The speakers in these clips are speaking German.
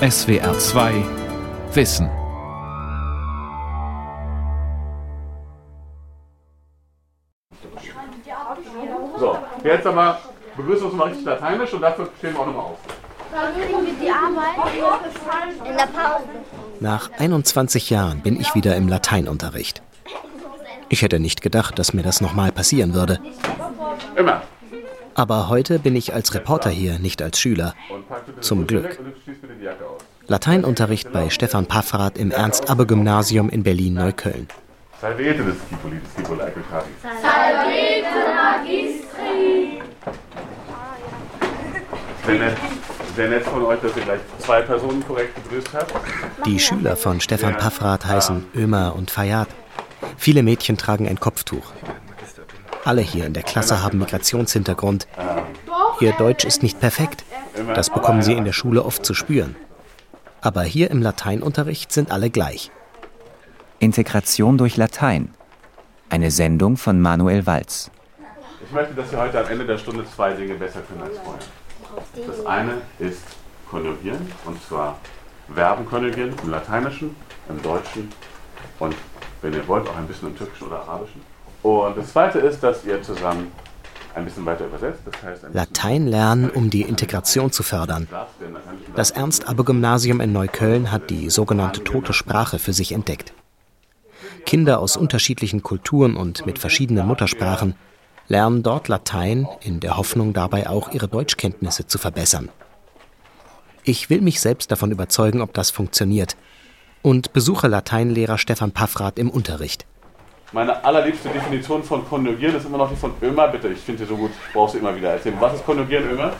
SWR 2 Wissen. So, jetzt aber begrüßen wir uns mal richtig lateinisch und dafür stehen wir auch nochmal auf. Dann kriegen wir die Arbeit in der Pause. Nach 21 Jahren bin ich wieder im Lateinunterricht. Ich hätte nicht gedacht, dass mir das nochmal passieren würde. Immer. Aber heute bin ich als Reporter hier, nicht als Schüler. Zum Glück. Lateinunterricht bei Stefan Paffrath im Ernst-Abbe-Gymnasium in Berlin-Neukölln. Salvete des Skipoli, des Skipoli Eichelkati. Sehr nett, sehr nett von euch, dass ihr gleich zwei Personen korrekt begrüßt habt. Die Schüler von Stefan Paffrath heißen Ömer und Fayad. Viele Mädchen tragen ein Kopftuch. Alle hier in der Klasse haben Migrationshintergrund. Ihr Deutsch ist nicht perfekt. Das bekommen sie in der Schule oft zu spüren. Aber hier im Lateinunterricht sind alle gleich. Integration durch Latein. Eine Sendung von Manuel Walz. Ich möchte, dass ihr heute am Ende der Stunde zwei Dinge besser können als vorher. Das eine ist konjugieren, und zwar Verben konjugieren im Lateinischen, im Deutschen und, wenn ihr wollt, auch ein bisschen im Türkischen oder Arabischen. Und das zweite ist, dass ihr zusammen ein bisschen weiter übersetzt. Das heißt, Latein lernen, um die Integration zu fördern. Das Ernst-Abbe-Gymnasium in Neukölln hat die sogenannte tote Sprache für sich entdeckt. Kinder aus unterschiedlichen Kulturen und mit verschiedenen Muttersprachen lernen dort Latein in der Hoffnung, dabei auch ihre Deutschkenntnisse zu verbessern. Ich will mich selbst davon überzeugen, ob das funktioniert und besuche Lateinlehrer Stefan Paffrath im Unterricht. Meine allerliebste Definition von konjugieren ist immer noch die von Ömer. Bitte, ich finde die so gut, ich brauche sie immer wieder erzählen. Was ist konjugieren, Ömer?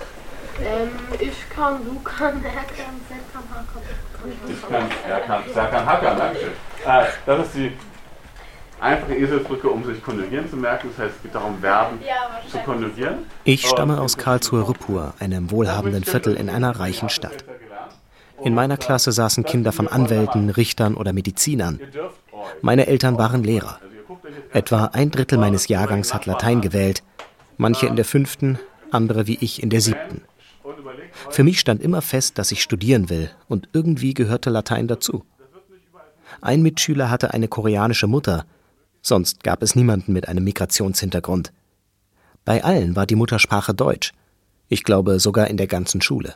Ähm, ich kann, du kann, er kann, sie kann, er kann. Ich kann, er kann, er kann hackern, Dankeschön. Äh, das ist die einfache Eselsbrücke, um sich konjugieren zu merken. Das heißt, es geht darum, Verben zu konjugieren. Ich stamme aus Karlsruhe-Rüppur, einem wohlhabenden Viertel in einer reichen Stadt. In meiner Klasse saßen Kinder von Anwälten, Richtern oder Medizinern. Meine Eltern waren Lehrer. Etwa ein Drittel meines Jahrgangs hat Latein gewählt, manche in der fünften, andere wie ich in der siebten. Für mich stand immer fest, dass ich studieren will, und irgendwie gehörte Latein dazu. Ein Mitschüler hatte eine koreanische Mutter, sonst gab es niemanden mit einem Migrationshintergrund. Bei allen war die Muttersprache Deutsch, ich glaube sogar in der ganzen Schule.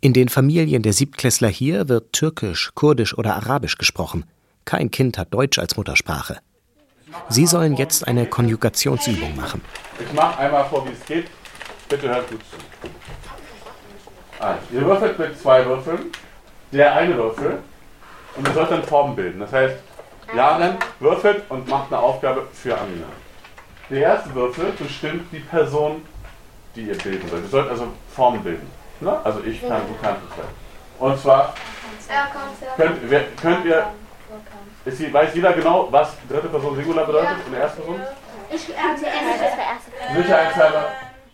In den Familien der Siebtklässler hier wird Türkisch, Kurdisch oder Arabisch gesprochen. Kein Kind hat Deutsch als Muttersprache. Sie sollen jetzt eine Konjugationsübung machen. ich mache einmal vor, wie es geht. Bitte hört gut zu. Also, ihr würfelt mit zwei Würfeln. Der eine Würfel. Und ihr sollt dann Formen bilden. Das heißt, Jaren würfelt und macht eine Aufgabe für Amina. Der erste Würfel bestimmt die Person, die ihr bilden sollt. Ihr sollt also Formen bilden. Ne? Also ich kann, du kannst es. Und zwar könnt, könnt ihr, ist, weiß jeder genau, was dritte Person Singular bedeutet in der ersten Person? Ich, erste erste. Sicherheitshalber.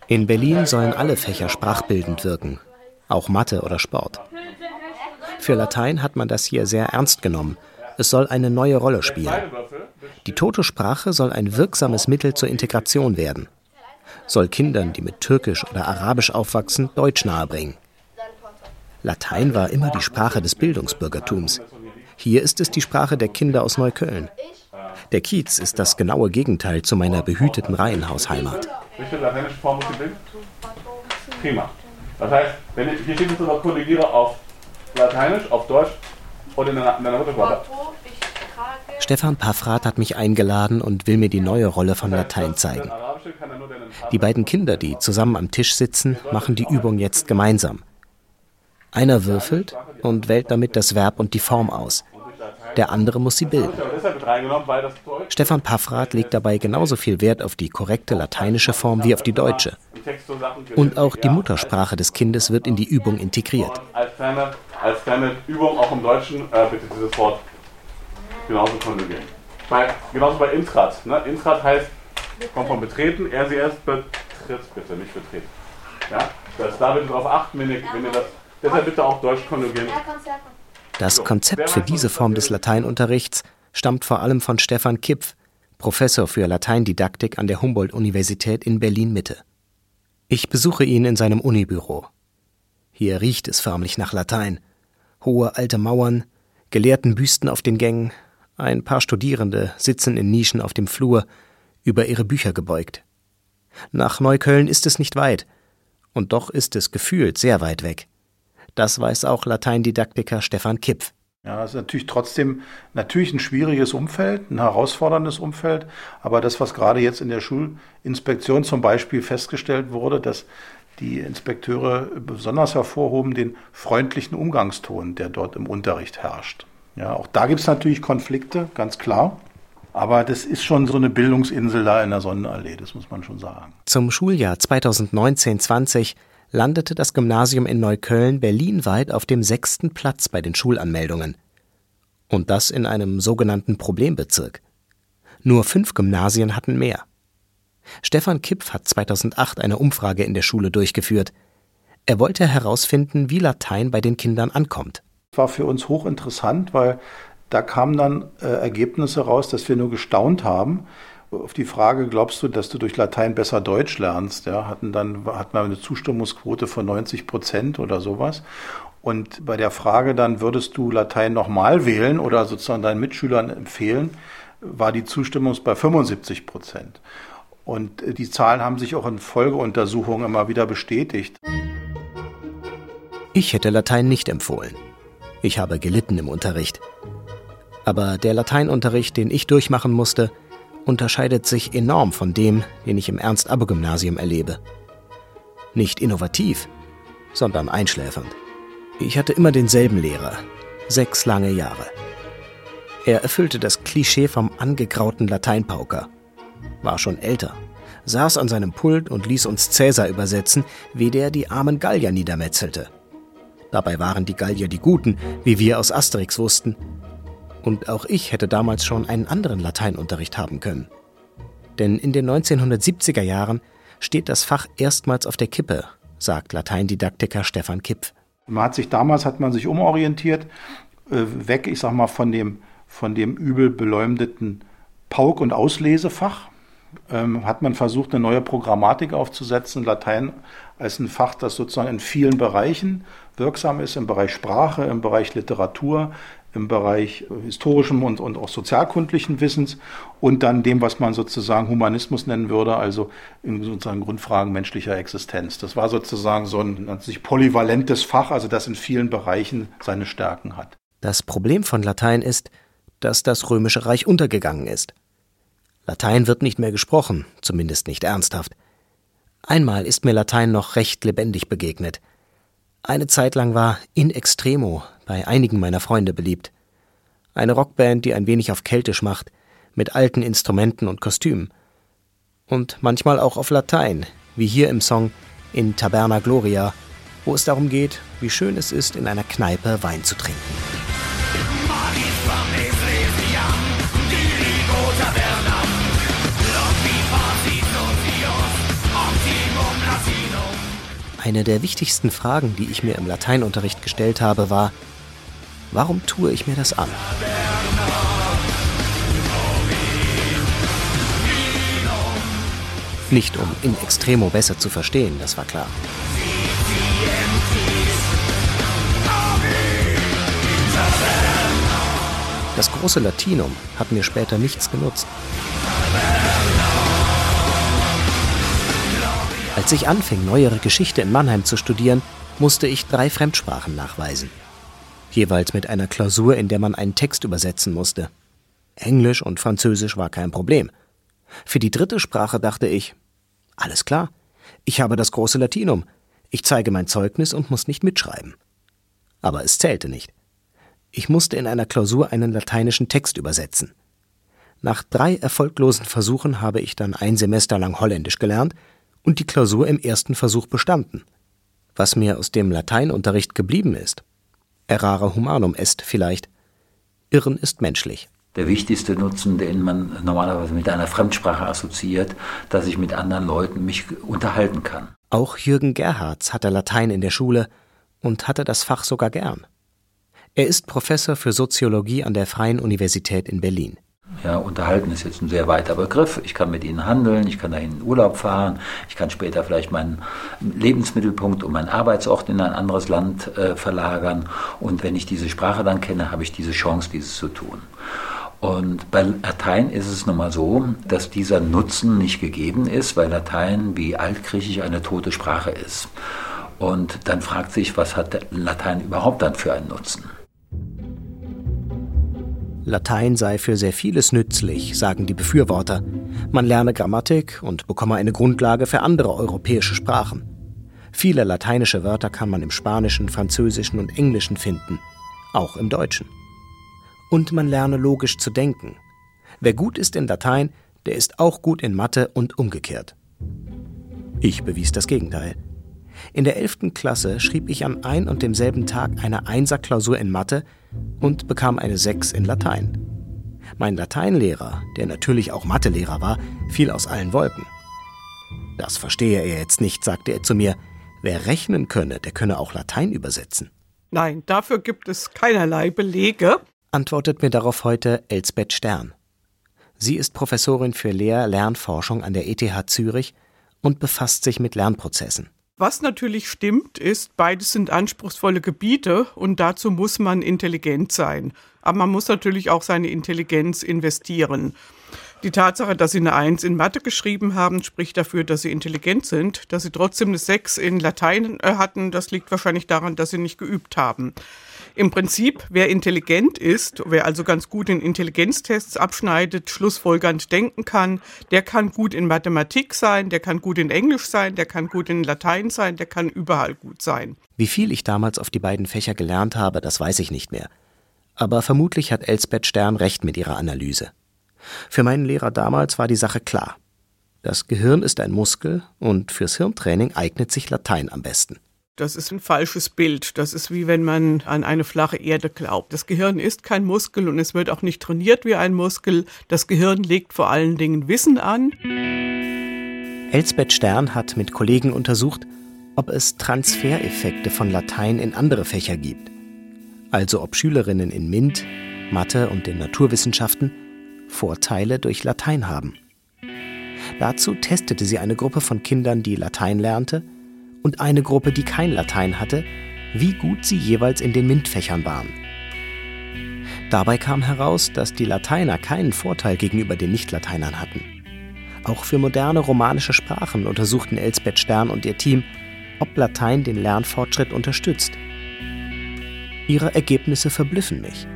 In Berlin sollen alle Fächer sprachbildend wirken, auch Mathe oder Sport. Für Latein hat man das hier sehr ernst genommen. Es soll eine neue Rolle spielen. Die tote Sprache soll ein wirksames Mittel zur Integration werden. Soll Kindern, die mit Türkisch oder Arabisch aufwachsen, Deutsch nahebringen. Latein war immer die Sprache des Bildungsbürgertums. Hier ist es die Sprache der Kinder aus Neukölln. Der Kiez ist das genaue Gegenteil zu meiner behüteten Reihenhausheimat. Lateinische muss ich? Prima. Das heißt, wenn ich, hier steht jetzt noch Kollegiere auf Lateinisch, auf Deutsch und in deiner, in deiner Muttersprache. Stefan Paffrath hat mich eingeladen und will mir die neue Rolle von Latein zeigen. Die beiden Kinder, die zusammen am Tisch sitzen, machen die Übung jetzt gemeinsam. Einer würfelt und wählt damit das Verb und die Form aus. Der andere muss sie bilden. Stefan Paffrath legt dabei genauso viel Wert auf die korrekte lateinische Form wie auf die deutsche. und auch die Muttersprache des Kindes wird in die Übung integriert. als kleine, Übung auch im Deutschen äh, bitte dieses Wort genauso konjugieren. Bei, genauso bei Intrat. Ne? Intrat heißt, kommt von betreten, er sie erst betritt, bitte, nicht betreten. Ja? Das, da bitte darauf achten, wenn ihr, wenn ihr das, deshalb bitte auch Deutsch konjugieren. Er er. Das Konzept für diese Form des Lateinunterrichts stammt vor allem von Stefan Kipf, Professor für Lateindidaktik an der Humboldt-Universität in Berlin-Mitte. Ich besuche ihn in seinem Unibüro. Hier riecht es förmlich nach Latein. Hohe alte Mauern, Gelehrtenbüsten auf den Gängen, ein paar Studierende sitzen in Nischen auf dem Flur, über ihre Bücher gebeugt. Nach Neukölln ist es nicht weit, und doch ist es gefühlt sehr weit weg. Das weiß auch Lateindidaktiker Stefan Kipf. Ja, es ist natürlich trotzdem natürlich ein schwieriges Umfeld, ein herausforderndes Umfeld. Aber das, was gerade jetzt in der Schulinspektion zum Beispiel festgestellt wurde, dass die Inspekteure besonders hervorhoben den freundlichen Umgangston, der dort im Unterricht herrscht. Ja, auch da gibt es natürlich Konflikte, ganz klar. Aber das ist schon so eine Bildungsinsel da in der Sonnenallee, das muss man schon sagen. Zum Schuljahr 2019-20 landete das Gymnasium in Neukölln berlinweit auf dem sechsten Platz bei den Schulanmeldungen. Und das in einem sogenannten Problembezirk. Nur fünf Gymnasien hatten mehr. Stefan Kipf hat 2008 eine Umfrage in der Schule durchgeführt. Er wollte herausfinden, wie Latein bei den Kindern ankommt. War für uns hochinteressant, weil da kamen dann äh, Ergebnisse raus, dass wir nur gestaunt haben. Auf die Frage, glaubst du, dass du durch Latein besser Deutsch lernst? Ja, hatten dann, hatten wir eine Zustimmungsquote von 90 Prozent oder sowas. Und bei der Frage dann, würdest du Latein nochmal wählen oder sozusagen deinen Mitschülern empfehlen, war die Zustimmung bei 75 Prozent. Und äh, die Zahlen haben sich auch in Folgeuntersuchungen immer wieder bestätigt. Ich hätte Latein nicht empfohlen. Ich habe gelitten im Unterricht. Aber der Lateinunterricht, den ich durchmachen musste, unterscheidet sich enorm von dem, den ich im Ernst-Abbe-Gymnasium erlebe. Nicht innovativ, sondern einschläfernd. Ich hatte immer denselben Lehrer, sechs lange Jahre. Er erfüllte das Klischee vom angegrauten Lateinpauker, war schon älter, saß an seinem Pult und ließ uns Cäsar übersetzen, wie der die armen Gallier niedermetzelte. Dabei waren die Gallier die Guten, wie wir aus Asterix wussten, und auch ich hätte damals schon einen anderen Lateinunterricht haben können. Denn in den 1970er Jahren steht das Fach erstmals auf der Kippe, sagt Lateindidaktiker Stefan Kipf. Man hat sich damals hat man sich umorientiert, äh, weg, ich sag mal, von dem, von dem übel beleumdeten Pauk- und Auslesefach. Ähm, hat man versucht, eine neue Programmatik aufzusetzen, Latein als ein Fach, das sozusagen in vielen Bereichen wirksam ist, im Bereich Sprache, im Bereich Literatur, im Bereich historischem und, und auch sozialkundlichen Wissens und dann dem, was man sozusagen Humanismus nennen würde, also in sozusagen Grundfragen menschlicher Existenz. Das war sozusagen so ein sich polyvalentes Fach, also das in vielen Bereichen seine Stärken hat. Das Problem von Latein ist, dass das Römische Reich untergegangen ist. Latein wird nicht mehr gesprochen, zumindest nicht ernsthaft. Einmal ist mir Latein noch recht lebendig begegnet. Eine Zeit lang war In Extremo bei einigen meiner Freunde beliebt. Eine Rockband, die ein wenig auf Keltisch macht, mit alten Instrumenten und Kostümen. Und manchmal auch auf Latein, wie hier im Song In Taberna Gloria, wo es darum geht, wie schön es ist, in einer Kneipe Wein zu trinken. Eine der wichtigsten Fragen, die ich mir im Lateinunterricht gestellt habe, war, Warum tue ich mir das an? Nicht um in extremo besser zu verstehen, das war klar. Das große Latinum hat mir später nichts genutzt. Als ich anfing, neuere Geschichte in Mannheim zu studieren, musste ich drei Fremdsprachen nachweisen jeweils mit einer Klausur, in der man einen Text übersetzen musste. Englisch und Französisch war kein Problem. Für die dritte Sprache dachte ich, alles klar, ich habe das große Latinum, ich zeige mein Zeugnis und muss nicht mitschreiben. Aber es zählte nicht. Ich musste in einer Klausur einen lateinischen Text übersetzen. Nach drei erfolglosen Versuchen habe ich dann ein Semester lang Holländisch gelernt und die Klausur im ersten Versuch bestanden. Was mir aus dem Lateinunterricht geblieben ist, Errare humanum est vielleicht. Irren ist menschlich. Der wichtigste Nutzen, den man normalerweise mit einer Fremdsprache assoziiert, dass ich mit anderen Leuten mich unterhalten kann. Auch Jürgen Gerhards hatte Latein in der Schule und hatte das Fach sogar gern. Er ist Professor für Soziologie an der Freien Universität in Berlin. Ja, unterhalten ist jetzt ein sehr weiter Begriff. Ich kann mit ihnen handeln, ich kann dahin in Urlaub fahren, ich kann später vielleicht meinen Lebensmittelpunkt und meinen Arbeitsort in ein anderes Land äh, verlagern. Und wenn ich diese Sprache dann kenne, habe ich diese Chance, dieses zu tun. Und bei Latein ist es nun mal so, dass dieser Nutzen nicht gegeben ist, weil Latein wie Altgriechisch eine tote Sprache ist. Und dann fragt sich, was hat Latein überhaupt dann für einen Nutzen? Latein sei für sehr vieles nützlich, sagen die Befürworter. Man lerne Grammatik und bekomme eine Grundlage für andere europäische Sprachen. Viele lateinische Wörter kann man im Spanischen, Französischen und Englischen finden, auch im Deutschen. Und man lerne logisch zu denken. Wer gut ist in Latein, der ist auch gut in Mathe und umgekehrt. Ich bewies das Gegenteil. In der 11. Klasse schrieb ich an ein und demselben Tag eine Einserklausur in Mathe und bekam eine 6 in Latein. Mein Lateinlehrer, der natürlich auch Mathelehrer war, fiel aus allen Wolken. Das verstehe er jetzt nicht, sagte er zu mir. Wer rechnen könne, der könne auch Latein übersetzen. Nein, dafür gibt es keinerlei Belege, antwortet mir darauf heute Elsbeth Stern. Sie ist Professorin für Lehr-Lernforschung an der ETH Zürich und befasst sich mit Lernprozessen. Was natürlich stimmt, ist, beides sind anspruchsvolle Gebiete und dazu muss man intelligent sein. Aber man muss natürlich auch seine Intelligenz investieren. Die Tatsache, dass sie eine Eins in Mathe geschrieben haben, spricht dafür, dass sie intelligent sind. Dass sie trotzdem eine Sechs in Latein äh, hatten, das liegt wahrscheinlich daran, dass sie nicht geübt haben. Im Prinzip, wer intelligent ist, wer also ganz gut in Intelligenztests abschneidet, schlussfolgernd denken kann, der kann gut in Mathematik sein, der kann gut in Englisch sein, der kann gut in Latein sein, der kann überall gut sein. Wie viel ich damals auf die beiden Fächer gelernt habe, das weiß ich nicht mehr. Aber vermutlich hat Elsbeth Stern recht mit ihrer Analyse. Für meinen Lehrer damals war die Sache klar. Das Gehirn ist ein Muskel und fürs Hirntraining eignet sich Latein am besten. Das ist ein falsches Bild. Das ist wie wenn man an eine flache Erde glaubt. Das Gehirn ist kein Muskel und es wird auch nicht trainiert wie ein Muskel. Das Gehirn legt vor allen Dingen Wissen an. Elsbeth Stern hat mit Kollegen untersucht, ob es Transfereffekte von Latein in andere Fächer gibt. Also ob Schülerinnen in MINT, Mathe und den Naturwissenschaften Vorteile durch Latein haben. Dazu testete sie eine Gruppe von Kindern, die Latein lernte, und eine Gruppe, die kein Latein hatte, wie gut sie jeweils in den MINT-Fächern waren. Dabei kam heraus, dass die Lateiner keinen Vorteil gegenüber den Nicht-Lateinern hatten. Auch für moderne romanische Sprachen untersuchten Elsbeth Stern und ihr Team, ob Latein den Lernfortschritt unterstützt. Ihre Ergebnisse verblüffen mich.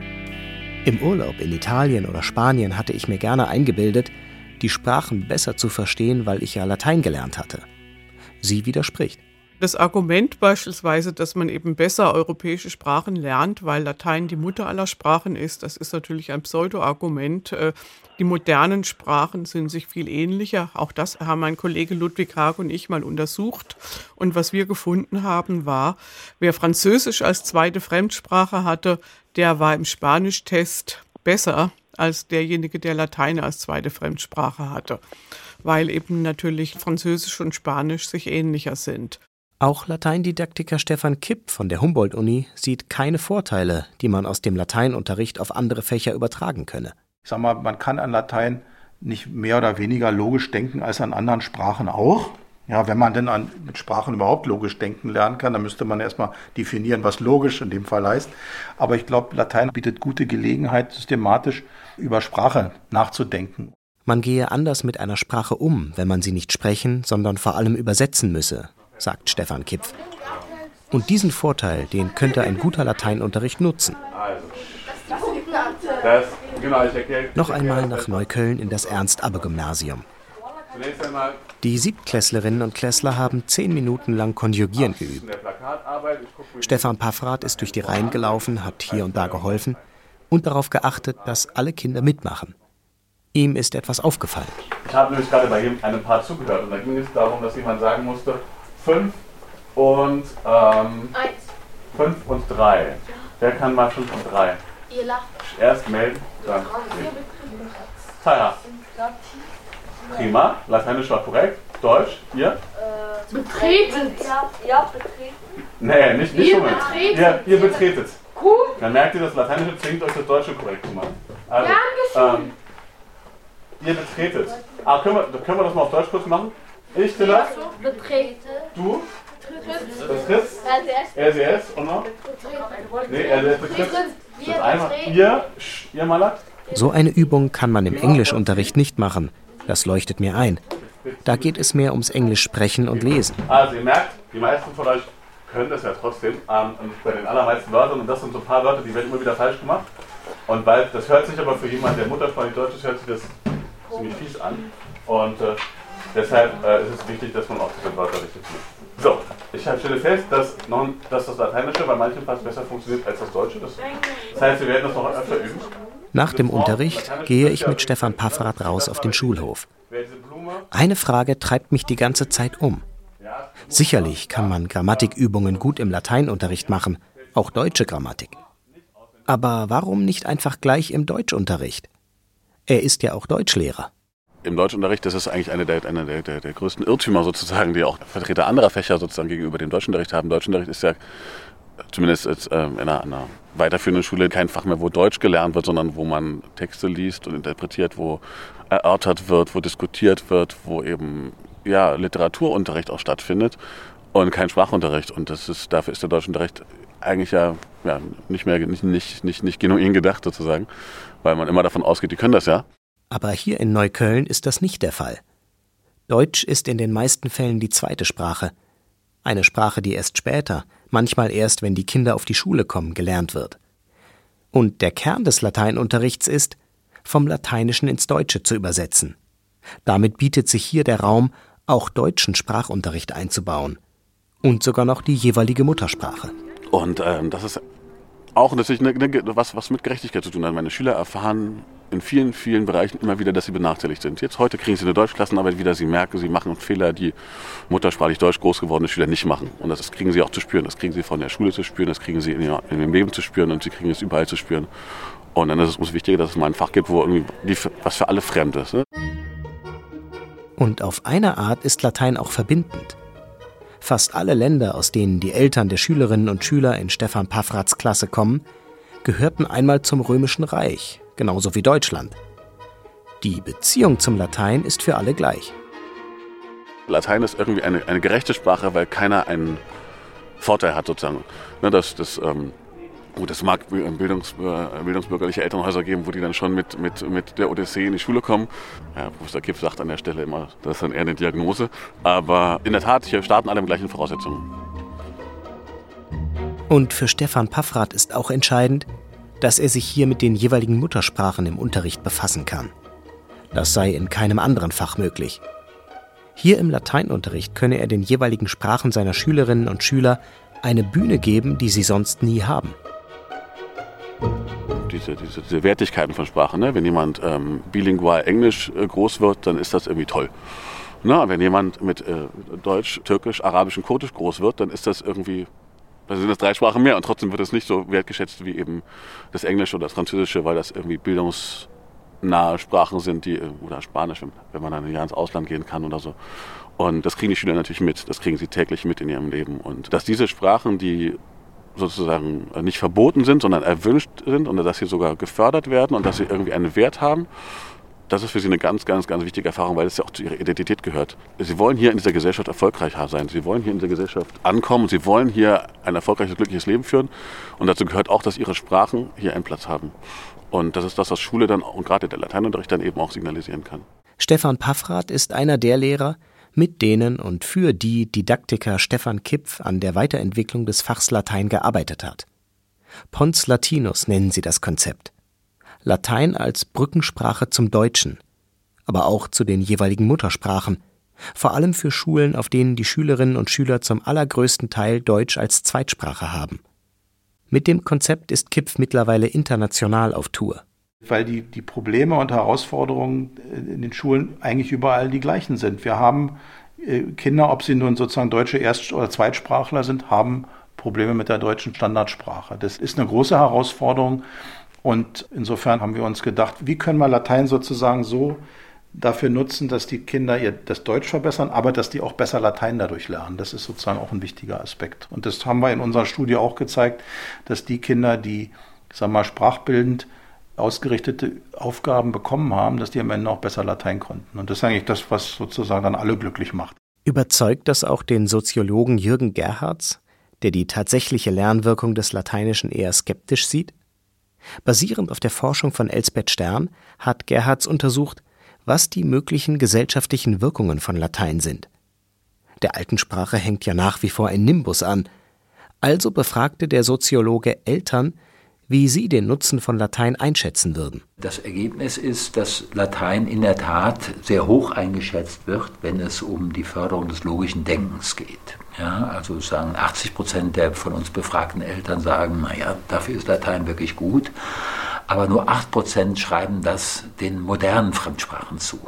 Im Urlaub in Italien oder Spanien hatte ich mir gerne eingebildet, die Sprachen besser zu verstehen, weil ich ja Latein gelernt hatte. Sie widerspricht. Das Argument beispielsweise, dass man eben besser europäische Sprachen lernt, weil Latein die Mutter aller Sprachen ist, das ist natürlich ein Pseudo-Argument. Äh, die modernen Sprachen sind sich viel ähnlicher. Auch das haben mein Kollege Ludwig Haag und ich mal untersucht. Und was wir gefunden haben, war, wer Französisch als zweite Fremdsprache hatte, der war im Spanisch-Test besser als derjenige, der Latein als zweite Fremdsprache hatte, weil eben natürlich Französisch und Spanisch sich ähnlicher sind. Auch Lateindidaktiker Stefan Kipp von der Humboldt-Uni sieht keine Vorteile, die man aus dem Lateinunterricht auf andere Fächer übertragen könne. Ich sag mal, man kann an Latein nicht mehr oder weniger logisch denken als an anderen Sprachen auch. Ja, wenn man denn an, mit Sprachen überhaupt logisch denken lernen kann, dann müsste man erstmal definieren, was logisch in dem Fall heißt. Aber ich glaube, Latein bietet gute Gelegenheit, systematisch über Sprache nachzudenken. Man gehe anders mit einer Sprache um, wenn man sie nicht sprechen, sondern vor allem übersetzen müsse, sagt Stefan Kipf. Und diesen Vorteil, den könnte ein guter Lateinunterricht nutzen. Das, genau, ich Noch einmal nach Neukölln in das Ernst-Abbe-Gymnasium. Die Siebtklässlerinnen und Klässler haben zehn Minuten lang Konjugieren geübt. Stefan Paffrath ist durch die Reihen gelaufen, hat hier und da geholfen und darauf geachtet, dass alle Kinder mitmachen. Ihm ist etwas aufgefallen. Ich habe nämlich gerade bei einem Paar zugehört und da ging es darum, dass jemand sagen musste, 5 und ähm, 5 und 3. Wer kann mal 5 und 3? Ihr lacht. Erst melden, dann. Tara. Prima. Lateinisch war korrekt. Deutsch, ihr? Betretet. Ja, betretet. Nee, nicht, nicht Ihr schummeln. betretet. Ihr, ihr betretet. Cool. Dann merkt ihr, das Lateinische zwingt euch das Deutsche korrekt zu machen. Also, geschehen. ähm, ihr betretet. Ah, können wir, können wir das mal auf Deutsch kurz machen? Ich, Tilla, Betreten. du, betrittst, RCS und noch? Nee, RCS betritt. Das einmal. Ihr, ihr Malak. So eine Übung kann man im Englischunterricht nicht machen. Das leuchtet mir ein. Da geht es mehr ums Englisch sprechen und lesen. Also ihr merkt, die meisten von euch können das ja trotzdem. Ähm, bei den allermeisten Wörtern, und das sind so ein paar Wörter, die werden immer wieder falsch gemacht. Und weil das hört sich aber für jemanden, der muttersprachlich Deutsch ist, hört sich das ziemlich fies an. Und äh, deshalb äh, ist es wichtig, dass man auch diese Wörter richtig macht. So, ich stelle fest, dass, non, dass das Lateinische bei manchen fast besser funktioniert als das Deutsche. Das, das heißt, wir werden das noch öfter üben. Nach dem Unterricht gehe ich mit Stefan Paffrath raus auf den Schulhof. Eine Frage treibt mich die ganze Zeit um. Sicherlich kann man Grammatikübungen gut im Lateinunterricht machen, auch deutsche Grammatik. Aber warum nicht einfach gleich im Deutschunterricht? Er ist ja auch Deutschlehrer. Im Deutschunterricht, das ist eigentlich einer der, einer der, der, der größten Irrtümer sozusagen, die auch Vertreter anderer Fächer sozusagen gegenüber dem Deutschunterricht haben. Deutschunterricht ist ja zumindest jetzt, ähm, in einer, einer weiterführenden Schule kein Fach mehr, wo Deutsch gelernt wird, sondern wo man Texte liest und interpretiert, wo erörtert wird, wo diskutiert wird, wo eben ja, Literaturunterricht auch stattfindet und kein Sprachunterricht. Und das ist, dafür ist der Deutschunterricht eigentlich ja, ja nicht mehr nicht, nicht, nicht, nicht genuin gedacht sozusagen, weil man immer davon ausgeht, die können das ja. Aber hier in Neukölln ist das nicht der Fall. Deutsch ist in den meisten Fällen die zweite Sprache. Eine Sprache, die erst später, manchmal erst, wenn die Kinder auf die Schule kommen, gelernt wird. Und der Kern des Lateinunterrichts ist, vom Lateinischen ins Deutsche zu übersetzen. Damit bietet sich hier der Raum, auch deutschen Sprachunterricht einzubauen. Und sogar noch die jeweilige Muttersprache. Und ähm, das ist auch natürlich eine, eine, was, was mit Gerechtigkeit zu tun hat. Meine Schüler erfahren in vielen, vielen Bereichen immer wieder, dass sie benachteiligt sind. Jetzt heute kriegen sie eine Deutschklassenarbeit wieder, sie merken, sie machen Fehler, die muttersprachlich deutsch groß gewordene Schüler nicht machen. Und das kriegen sie auch zu spüren. Das kriegen sie von der Schule zu spüren, das kriegen sie in, ihr, in ihrem Leben zu spüren und sie kriegen es überall zu spüren. Und dann ist es umso wichtiger, dass es mal ein Fach gibt, wo irgendwie die, was für alle fremd ist. Ne? Und auf eine Art ist Latein auch verbindend. Fast alle Länder, aus denen die Eltern der Schülerinnen und Schüler in Stefan Paffraths Klasse kommen, gehörten einmal zum Römischen Reich, genauso wie Deutschland. Die Beziehung zum Latein ist für alle gleich. Latein ist irgendwie eine, eine gerechte Sprache, weil keiner einen Vorteil hat sozusagen. Ne, das, das, ähm, gut, es mag Bildungs, äh, bildungsbürgerliche Elternhäuser geben, wo die dann schon mit, mit, mit der Odyssee in die Schule kommen. Ja, Professor Kipp sagt an der Stelle immer, das ist dann eher eine Diagnose. Aber in der Tat, hier starten alle mit gleichen Voraussetzungen. Und für Stefan Paffrath ist auch entscheidend, dass er sich hier mit den jeweiligen Muttersprachen im Unterricht befassen kann. Das sei in keinem anderen Fach möglich. Hier im Lateinunterricht könne er den jeweiligen Sprachen seiner Schülerinnen und Schüler eine Bühne geben, die sie sonst nie haben. Diese, diese, diese Wertigkeiten von Sprachen. Ne? Wenn jemand ähm, bilingual Englisch äh, groß wird, dann ist das irgendwie toll. Na, wenn jemand mit äh, Deutsch, Türkisch, Arabisch und Kurdisch groß wird, dann ist das irgendwie, dann sind das drei Sprachen mehr und trotzdem wird es nicht so wertgeschätzt wie eben das Englische oder das Französische, weil das irgendwie bildungsnahe Sprachen sind, die, oder Spanisch, wenn man dann Jahr ins Ausland gehen kann oder so. Und das kriegen die Schüler natürlich mit, das kriegen sie täglich mit in ihrem Leben. Und dass diese Sprachen, die sozusagen nicht verboten sind, sondern erwünscht sind und dass sie sogar gefördert werden und dass sie irgendwie einen Wert haben, das ist für sie eine ganz, ganz, ganz wichtige Erfahrung, weil es ja auch zu ihrer Identität gehört. Sie wollen hier in dieser Gesellschaft erfolgreich sein. Sie wollen hier in dieser Gesellschaft ankommen. Sie wollen hier ein erfolgreiches, glückliches Leben führen. Und dazu gehört auch, dass ihre Sprachen hier einen Platz haben. Und das ist das, was Schule dann und gerade der Lateinunterricht dann eben auch signalisieren kann. Stefan Paffrath ist einer der Lehrer, mit denen und für die Didaktiker Stefan Kipf an der Weiterentwicklung des Fachs Latein gearbeitet hat. Pons Latinus nennen sie das Konzept. Latein als Brückensprache zum Deutschen, aber auch zu den jeweiligen Muttersprachen, vor allem für Schulen, auf denen die Schülerinnen und Schüler zum allergrößten Teil Deutsch als Zweitsprache haben. Mit dem Konzept ist Kipf mittlerweile international auf Tour. Weil die, die Probleme und Herausforderungen in den Schulen eigentlich überall die gleichen sind. Wir haben äh, Kinder, ob sie nun sozusagen deutsche Erst- oder Zweitsprachler sind, haben Probleme mit der deutschen Standardsprache. Das ist eine große Herausforderung. Und insofern haben wir uns gedacht, wie können wir Latein sozusagen so dafür nutzen, dass die Kinder ihr das Deutsch verbessern, aber dass die auch besser Latein dadurch lernen. Das ist sozusagen auch ein wichtiger Aspekt. Und das haben wir in unserer Studie auch gezeigt, dass die Kinder, die, ich sag mal, sprachbildend ausgerichtete Aufgaben bekommen haben, dass die am Ende auch besser Latein konnten. Und das ist eigentlich das, was sozusagen dann alle glücklich macht. Überzeugt das auch den Soziologen Jürgen Gerhards, der die tatsächliche Lernwirkung des Lateinischen eher skeptisch sieht? Basierend auf der Forschung von Elsbeth Stern hat Gerhards untersucht, was die möglichen gesellschaftlichen Wirkungen von Latein sind. Der alten Sprache hängt ja nach wie vor ein Nimbus an. Also befragte der Soziologe Eltern, wie sie den Nutzen von Latein einschätzen würden. Das Ergebnis ist, dass Latein in der Tat sehr hoch eingeschätzt wird, wenn es um die Förderung des logischen Denkens geht. Ja, also sagen 80 Prozent der von uns befragten Eltern sagen, naja, dafür ist Latein wirklich gut. Aber nur 8 Prozent schreiben das den modernen Fremdsprachen zu.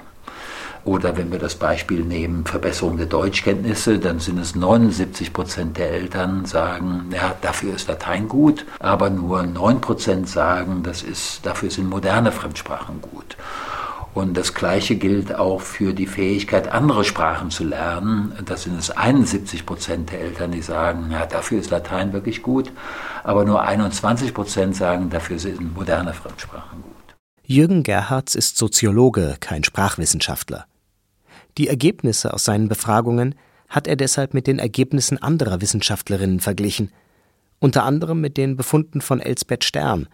Oder wenn wir das Beispiel nehmen, Verbesserung der Deutschkenntnisse, dann sind es 79 Prozent der Eltern sagen, ja, dafür ist Latein gut, aber nur 9 Prozent sagen, das ist, dafür sind moderne Fremdsprachen gut. Und das Gleiche gilt auch für die Fähigkeit, andere Sprachen zu lernen. Das sind es 71 Prozent der Eltern, die sagen, ja, dafür ist Latein wirklich gut. Aber nur 21 Prozent sagen, dafür sind moderne Fremdsprachen gut. Jürgen Gerhards ist Soziologe, kein Sprachwissenschaftler. Die Ergebnisse aus seinen Befragungen hat er deshalb mit den Ergebnissen anderer Wissenschaftlerinnen verglichen, unter anderem mit den Befunden von Elsbeth Stern,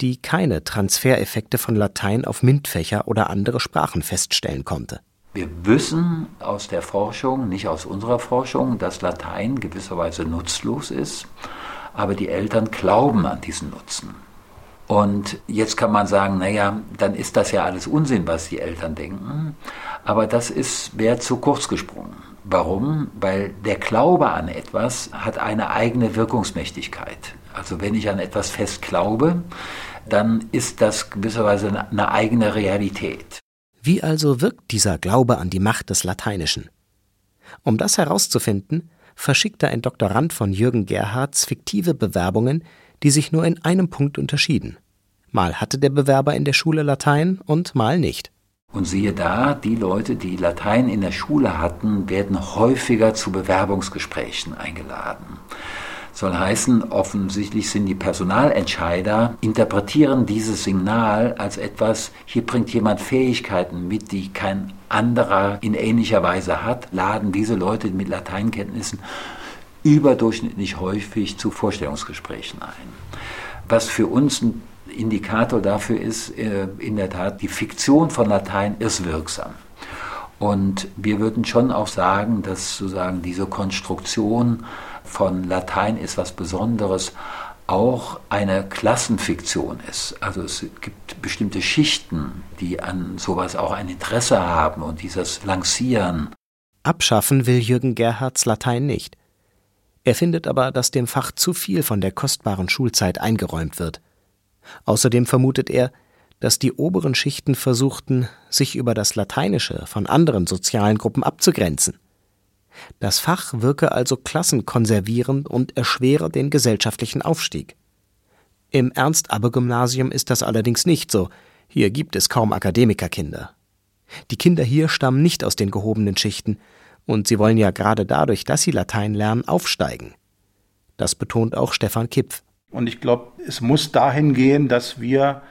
die keine Transfereffekte von Latein auf MINT-Fächer oder andere Sprachen feststellen konnte. Wir wissen aus der Forschung, nicht aus unserer Forschung, dass Latein gewisserweise nutzlos ist, aber die Eltern glauben an diesen Nutzen. Und jetzt kann man sagen, naja, dann ist das ja alles Unsinn, was die Eltern denken. Aber das ist, wäre zu kurz gesprungen. Warum? Weil der Glaube an etwas hat eine eigene Wirkungsmächtigkeit. Also wenn ich an etwas fest glaube, dann ist das gewisserweise eine eigene Realität. Wie also wirkt dieser Glaube an die Macht des Lateinischen? Um das herauszufinden, verschickte ein Doktorand von Jürgen Gerhards fiktive Bewerbungen, die sich nur in einem Punkt unterschieden. Mal hatte der Bewerber in der Schule Latein und mal nicht. Und siehe da, die Leute, die Latein in der Schule hatten, werden häufiger zu Bewerbungsgesprächen eingeladen. Soll heißen, offensichtlich sind die Personalentscheider, interpretieren dieses Signal als etwas, hier bringt jemand Fähigkeiten mit, die kein anderer in ähnlicher Weise hat, laden diese Leute mit Lateinkenntnissen überdurchschnittlich häufig zu Vorstellungsgesprächen ein. Was für uns ein Indikator dafür ist äh, in der Tat, die Fiktion von Latein ist wirksam. Und wir würden schon auch sagen, dass sozusagen diese Konstruktion von Latein ist was Besonderes, auch eine Klassenfiktion ist. Also es gibt bestimmte Schichten, die an sowas auch ein Interesse haben und dieses Lancieren. Abschaffen will Jürgen Gerhards Latein nicht. Er findet aber, dass dem Fach zu viel von der kostbaren Schulzeit eingeräumt wird. Außerdem vermutet er, dass die oberen Schichten versuchten, sich über das Lateinische von anderen sozialen Gruppen abzugrenzen. Das Fach wirke also klassenkonservierend und erschwere den gesellschaftlichen Aufstieg. Im Ernst-Abbe-Gymnasium ist das allerdings nicht so. Hier gibt es kaum Akademikerkinder. Die Kinder hier stammen nicht aus den gehobenen Schichten, und sie wollen ja gerade dadurch, dass sie Latein lernen, aufsteigen. Das betont auch Stefan Kipf. Und ich glaube, es muss dahin gehen, dass wir,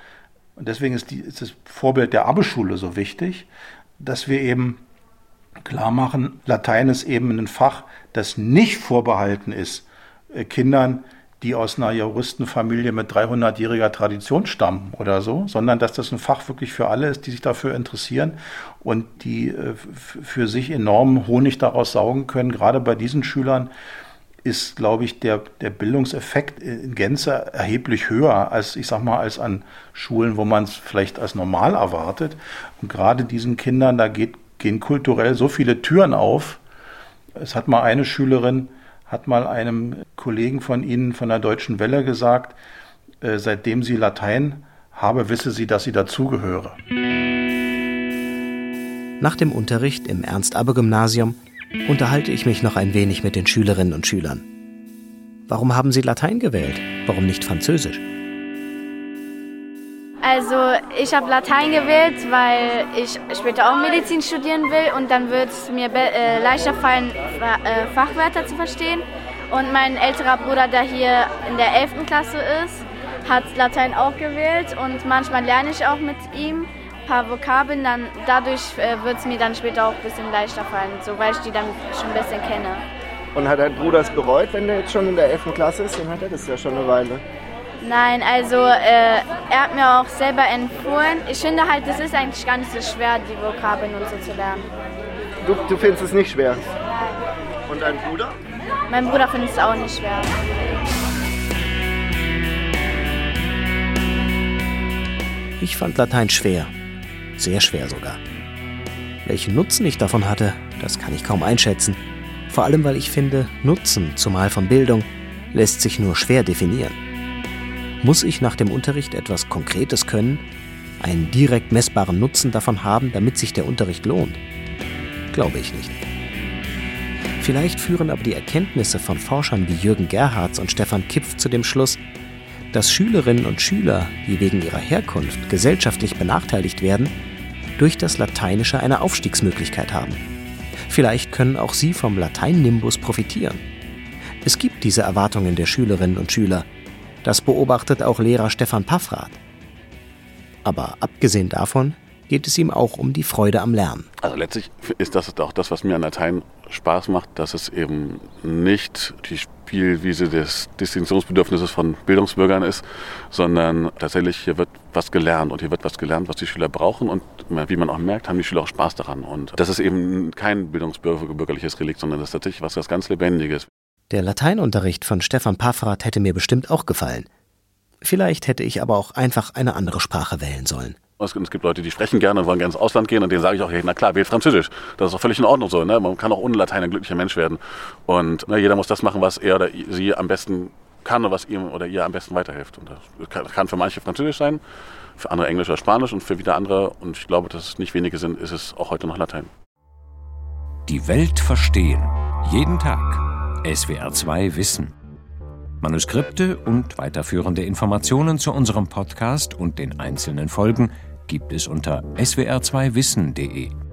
und deswegen ist, die, ist das Vorbild der Abbeschule so wichtig, dass wir eben klar machen, Latein ist eben ein Fach, das nicht vorbehalten ist äh, Kindern, die aus einer Juristenfamilie mit 300-jähriger Tradition stammen oder so, sondern dass das ein Fach wirklich für alle ist, die sich dafür interessieren und die äh, für sich enormen Honig daraus saugen können, gerade bei diesen Schülern, ist, glaube ich, der, der Bildungseffekt in Gänze erheblich höher als, ich sag mal, als an Schulen, wo man es vielleicht als normal erwartet. Und gerade diesen Kindern, da geht, gehen kulturell so viele Türen auf. Es hat mal eine Schülerin, hat mal einem Kollegen von Ihnen von der Deutschen Welle gesagt, äh, seitdem sie Latein habe, wisse sie, dass sie dazugehöre. Nach dem Unterricht im Ernst-Abbe-Gymnasium unterhalte ich mich noch ein wenig mit den Schülerinnen und Schülern. Warum haben Sie Latein gewählt? Warum nicht Französisch? Also ich habe Latein gewählt, weil ich später auch Medizin studieren will und dann wird es mir äh, leichter fallen, äh, Fachwörter zu verstehen. Und mein älterer Bruder, der hier in der 11. Klasse ist, hat Latein auch gewählt und manchmal lerne ich auch mit ihm ein paar Vokabeln. Dann, dadurch äh, wird es mir dann später auch ein bisschen leichter fallen, so weil ich die dann schon ein bisschen kenne. Und hat dein Bruder es bereut, wenn der jetzt schon in der 11. Klasse ist? Dann hat er das ja schon eine Weile. Nein, also äh, er hat mir auch selber empfohlen. Ich finde halt, es ist eigentlich gar nicht so schwer, die Vokabeln und so zu lernen. Du, du findest es nicht schwer? Und dein Bruder? Mein Bruder findet es auch nicht schwer. Ich fand Latein schwer. Sehr schwer sogar. Welchen Nutzen ich davon hatte, das kann ich kaum einschätzen. Vor allem, weil ich finde, Nutzen, zumal von Bildung, lässt sich nur schwer definieren. Muss ich nach dem Unterricht etwas Konkretes können, einen direkt messbaren Nutzen davon haben, damit sich der Unterricht lohnt? Glaube ich nicht. Vielleicht führen aber die Erkenntnisse von Forschern wie Jürgen Gerhards und Stefan Kipf zu dem Schluss, dass Schülerinnen und Schüler, die wegen ihrer Herkunft gesellschaftlich benachteiligt werden, durch das Lateinische eine Aufstiegsmöglichkeit haben. Vielleicht können auch sie vom Lateinnimbus profitieren. Es gibt diese Erwartungen der Schülerinnen und Schüler. Das beobachtet auch Lehrer Stefan Paffrath. Aber abgesehen davon geht es ihm auch um die Freude am Lernen. Also letztlich ist das auch das, was mir an Latein Spaß macht, dass es eben nicht die Spielwiese des Distinktionsbedürfnisses von Bildungsbürgern ist, sondern tatsächlich hier wird was gelernt und hier wird was gelernt, was die Schüler brauchen und wie man auch merkt, haben die Schüler auch Spaß daran. Und das ist eben kein bildungsbürgerliches Relikt, sondern das ist tatsächlich was, was ganz Lebendiges. Der Lateinunterricht von Stefan Paffrath hätte mir bestimmt auch gefallen. Vielleicht hätte ich aber auch einfach eine andere Sprache wählen sollen. Es gibt Leute, die sprechen gerne und wollen gerne ins Ausland gehen und denen sage ich auch, na klar, wählt Französisch. Das ist auch völlig in Ordnung so. Ne? Man kann auch ohne Latein ein glücklicher Mensch werden. Und ne, jeder muss das machen, was er oder sie am besten kann und was ihm oder ihr am besten weiterhilft. Und das kann für manche Französisch sein, für andere Englisch oder Spanisch und für wieder andere, und ich glaube, dass es nicht wenige sind, ist es auch heute noch Latein. Die Welt verstehen. Jeden Tag. SWR2 Wissen. Manuskripte und weiterführende Informationen zu unserem Podcast und den einzelnen Folgen gibt es unter swr2wissen.de.